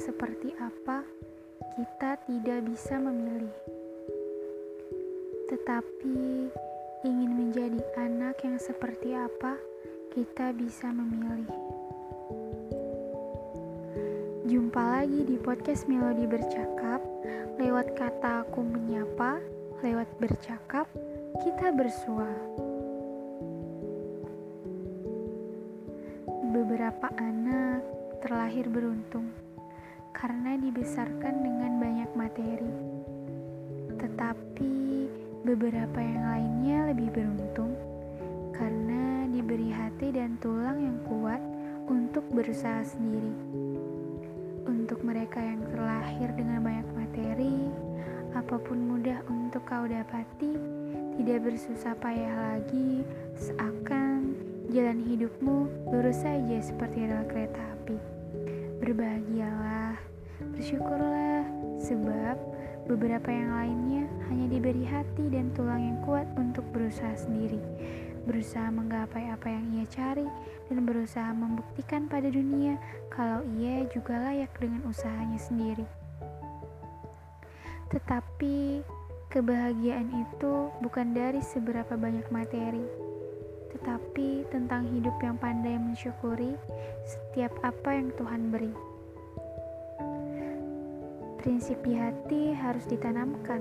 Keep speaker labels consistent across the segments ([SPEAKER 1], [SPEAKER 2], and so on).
[SPEAKER 1] seperti apa, kita tidak bisa memilih. Tetapi ingin menjadi anak yang seperti apa, kita bisa memilih. Jumpa lagi di podcast Melodi Bercakap, lewat kata aku menyapa, lewat bercakap, kita bersua. Beberapa anak terlahir beruntung karena dibesarkan dengan banyak materi. Tetapi beberapa yang lainnya lebih beruntung karena diberi hati dan tulang yang kuat untuk berusaha sendiri. Untuk mereka yang terlahir dengan banyak materi, apa pun mudah untuk kau dapati, tidak bersusah payah lagi, seakan jalan hidupmu lurus saja seperti rel kereta api. Berbahagialah, bersyukurlah, sebab beberapa yang lainnya hanya diberi hati dan tulang yang kuat untuk berusaha sendiri, berusaha menggapai apa yang ia cari, dan berusaha membuktikan pada dunia kalau ia juga layak dengan usahanya sendiri. Tetapi kebahagiaan itu bukan dari seberapa banyak materi, tetapi tentang hidup yang pandai mensyukuri setiap apa yang Tuhan beri. Prinsip di hati harus ditanamkan,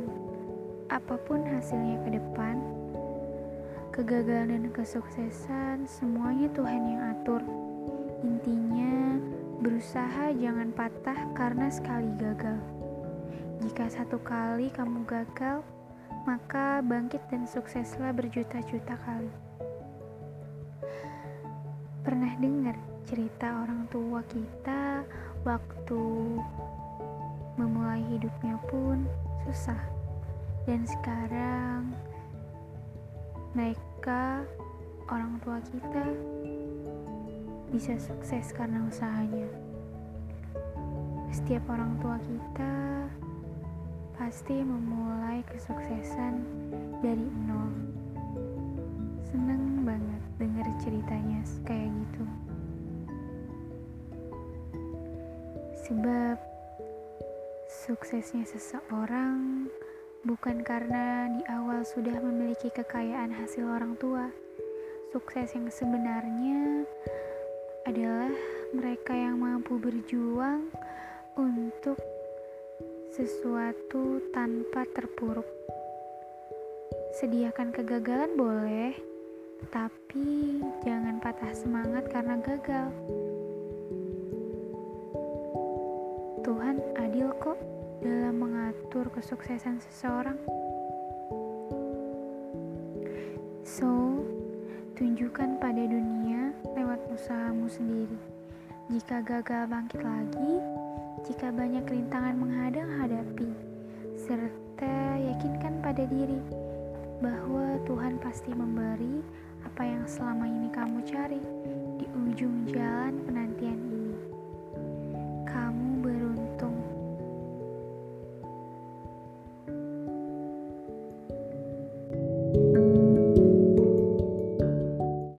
[SPEAKER 1] apa pun hasilnya ke depan. Kegagalan dan kesuksesan semuanya Tuhan yang atur. Intinya, berusaha jangan patah karena sekali gagal. Jika satu kali kamu gagal, maka bangkit dan sukseslah berjuta-juta kali. Pernah dengar cerita orang tua kita waktu memulai hidupnya pun susah. Dan sekarang mereka orang tua kita bisa sukses karena usahanya. Setiap orang tua kita pasti memulai kesuksesan dari nol. Seneng banget denger ceritanya Sebab Suksesnya seseorang bukan karena di awal sudah memiliki kekayaan hasil orang tua. Sukses yang sebenarnya adalah mereka yang mampu berjuang untuk sesuatu tanpa terpuruk. Sediakan kegagalan boleh, tapi jangan patah semangat karena gagal. Tuhan adil kok dalam mengatur kesuksesan seseorang. So, tunjukkan pada dunia lewat usahamu sendiri. Jika gagal bangkit lagi, jika banyak rintangan menghadang hadapi, serta yakinkan pada diri bahwa Tuhan pasti memberi apa yang selama ini kamu cari. Di ujung jalan